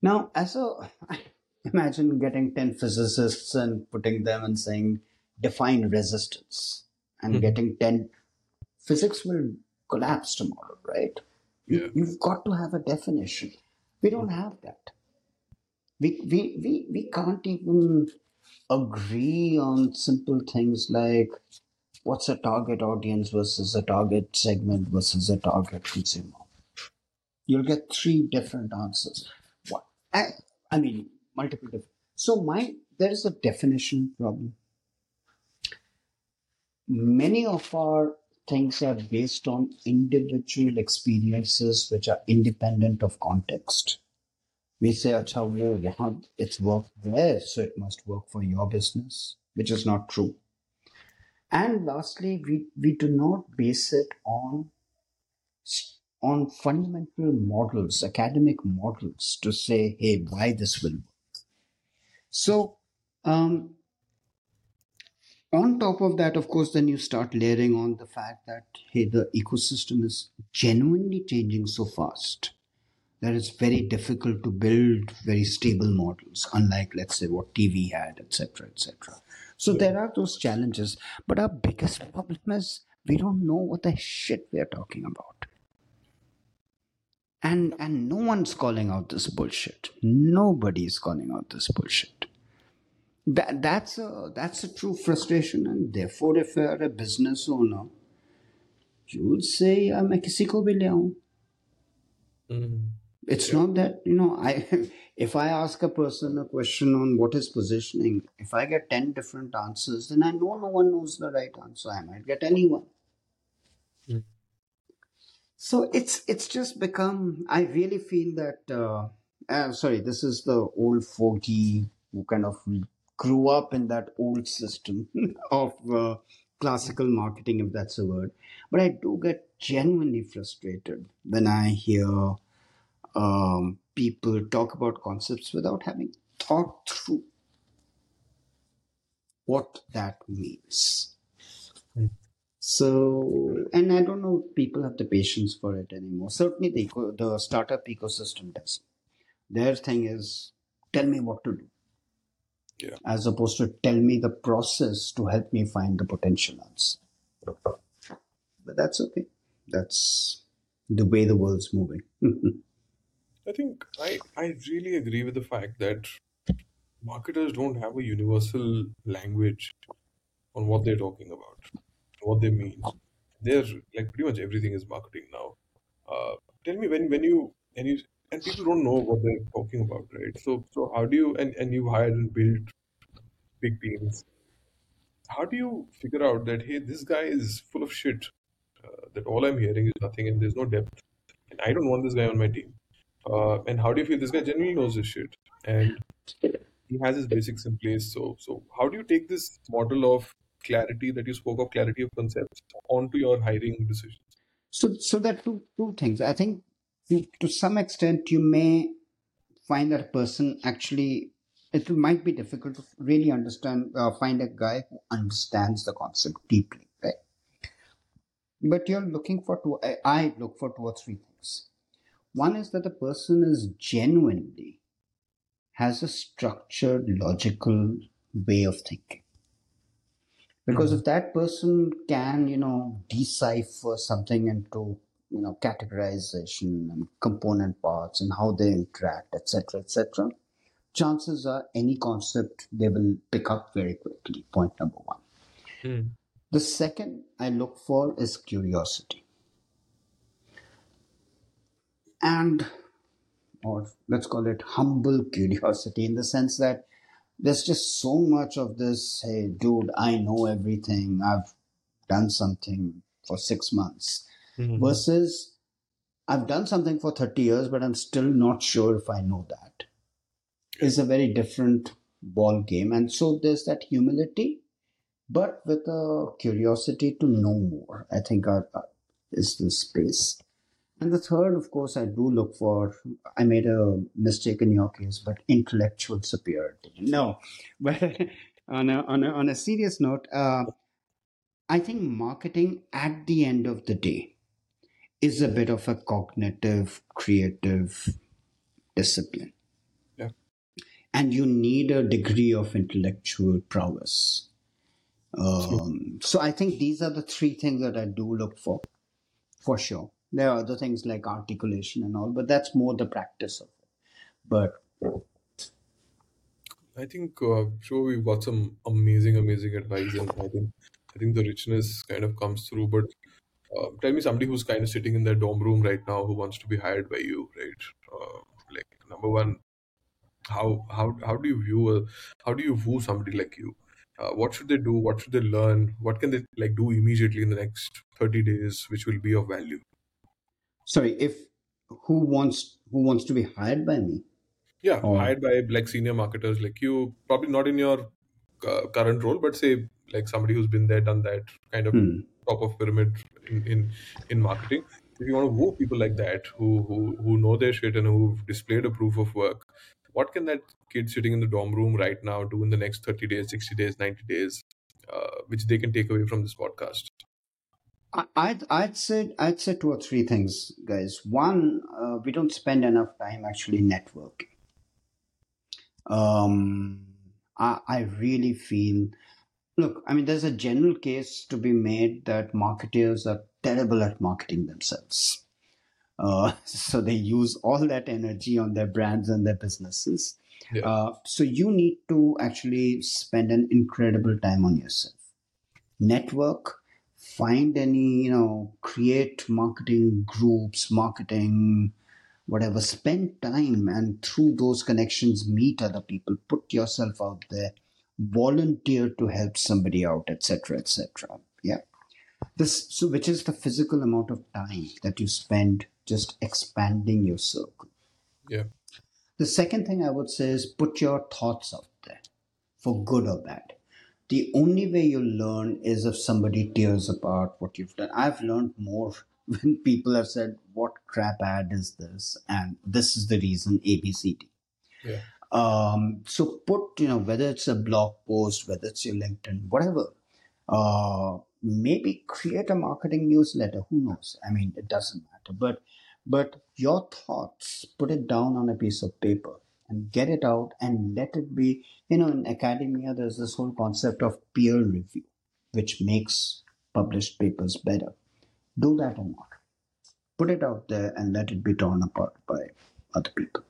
Now, as a, imagine getting 10 physicists and putting them and saying, define resistance, and mm-hmm. getting 10, physics will collapse tomorrow, right? Yeah. You've got to have a definition. We don't have that. We, we, we, we can't even agree on simple things like what's a target audience versus a target segment versus a target consumer. You'll get three different answers. What? I, I mean, multiple different. So my there is a definition problem. Many of our things are based on individual experiences which are independent of context. We say, it's worked there, so it must work for your business, which is not true. And lastly, we, we do not base it on, on fundamental models, academic models to say, hey, why this will work. So, um, on top of that, of course, then you start layering on the fact that hey, the ecosystem is genuinely changing so fast that it's very difficult to build very stable models, unlike let's say what TV had, etc., etc. So there are those challenges, but our biggest problem is we don't know what the shit we are talking about. And and no one's calling out this bullshit. Nobody's calling out this bullshit. That that's a that's a true frustration, and therefore, if you're a business owner, you would say, "मैं किसी को भी ले आऊं." Mhm. It's not that you know. I if I ask a person a question on what is positioning, if I get ten different answers, then I know no one knows the right answer. I might get anyone. Mm. So it's it's just become. I really feel that. Uh, uh, sorry, this is the old fogey who kind of grew up in that old system of uh, classical marketing, if that's a word. But I do get genuinely frustrated when I hear um, people talk about concepts without having thought through what that means. Mm. So, and I don't know if people have the patience for it anymore. Certainly, the, the startup ecosystem does. Their thing is tell me what to do, Yeah. as opposed to tell me the process to help me find the potential answer. But that's okay. That's the way the world's moving. I think I, I really agree with the fact that marketers don't have a universal language on what they're talking about, what they mean. They're like pretty much everything is marketing now. Uh, tell me when when you and you and people don't know what they're talking about, right? So so how do you and and you hired and built big teams. How do you figure out that hey, this guy is full of shit? Uh, that all I'm hearing is nothing and there's no depth, and I don't want this guy on my team. Uh, and how do you feel this guy genuinely knows his shit and he has his basics in place? So so how do you take this model of clarity that you spoke of, clarity of concepts, onto your hiring decisions? So, so there are two, two things. I think to, to some extent you may find that a person actually, it might be difficult to really understand, uh, find a guy who understands the concept deeply, right? But you're looking for two, I, I look for two or three things. One is that the person is genuinely has a structured, logical way of thinking. Because if that person can, you know, decipher something into, you know, categorization and component parts and how they interact, etc., etc., chances are any concept they will pick up very quickly. Point number one. Hmm. The second I look for is curiosity. And, or let's call it humble curiosity in the sense that there's just so much of this, hey, dude, I know everything. I've done something for six months Mhm. versus I've done something for 30 years, but I'm still not sure if I know that. Is a very different ball game. And so there's that humility, but with a curiosity to know more, I think are, are- is the space. And the third, of course, I do look for, I made a mistake in your case, but intellectual superiority. No, but on a, on a, on a serious note, uh, I think marketing at the end of the day is a bit of a cognitive, creative discipline. Yeah. And you need a degree of intellectual prowess. Um, so I think these are the three things that I do look for, for sure. There are other things like articulation and all, but that's more the practice of it. But I think uh, sure we've got some amazing, amazing advice, and I think I think the richness kind of comes through. But uh, tell me somebody who's kind of sitting in their dorm room right now who wants to be hired by you, right? Uh, like number one, how how how do you view a how do you woo somebody like you? Uh, what should they do? What should they learn? What can they like do immediately in the next thirty days, which will be of value? sorry, if who wants who wants to be hired by me? Yeah, Or hired by like senior marketers like you, probably not in your uh, current role, but say like somebody who's been there, done that, kind of hmm. Top of pyramid in in, in marketing. If you want to woo people like that who who who know their shit and who've displayed a proof of work, what can that kid sitting in the dorm room right now do in the next thirty days, sixty days, ninety days, uh, which they can take away from this podcast? I'd I'd say I'd say two or three things, guys. One, uh, we don't spend enough time actually networking. Um, I I really feel Look, I mean, there's a general case to be made that marketers are terrible at marketing themselves. Uh, so they use all that energy on their brands and their businesses. Yeah. Uh, so you need to actually spend an incredible time on yourself. Network, find any, you know, create marketing groups, marketing, whatever. Spend time and through those connections, meet other people, put yourself out there, volunteer to help somebody out, etc., etc. Yeah. This, so which is the physical amount of time that you spend just expanding your circle. Yeah. The second thing I would say is put your thoughts out there for good or bad. The only way you learn is if somebody tears apart what you've done. I've learned more when people have said, What crap ad is this? And this is the reason ABCD. Yeah. Um, so put, you know, whether it's a blog post, whether it's your LinkedIn, whatever, uh, maybe create a marketing newsletter. Who knows? I mean, it doesn't matter. But but your thoughts, put it down on a piece of paper and get it out and let it be. You know, in academia, there's this whole concept of peer review, which makes published papers better. Do that or not. Put it out there and let it be torn apart by other people.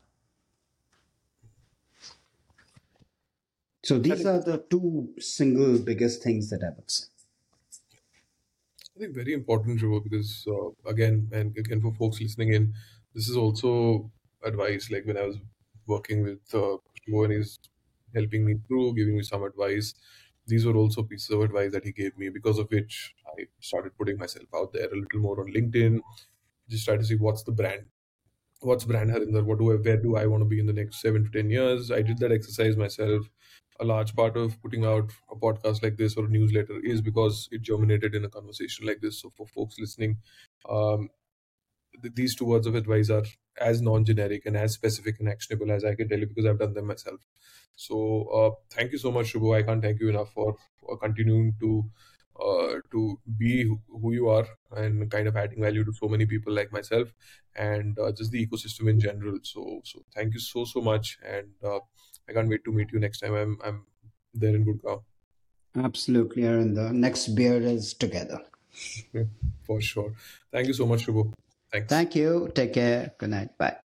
So these are the two single biggest things that I would say. I think very important, Shiva, because uh, again, and again for folks listening in, this is also advice. Like when I was working with uh, Shiva and he's helping me through, giving me some advice. These were also pieces of advice that he gave me, because of which I started putting myself out there a little more on LinkedIn. Just try to see what's the brand, what's brand Harinder, what do I, where do I want to be in the next seven to ten years. I did that exercise myself a large part of putting out a podcast like this or a newsletter is because it germinated in a conversation like this. So for folks listening, um, th- these two words of advice are as non-generic and as specific and actionable as I can tell you because I've done them myself. So uh, thank you so much, Shubho. I can't thank you enough for, for continuing to uh, to be who you are and kind of adding value to so many people like myself and uh, just the ecosystem in general. So so thank you so so much and uh, I can't wait to meet you next time. I'm I'm there in Gurgaon. Absolutely, and the next beer is together. For sure. Thank you so much, Shubho. Thanks. Thank you. Take care. Good night. Bye.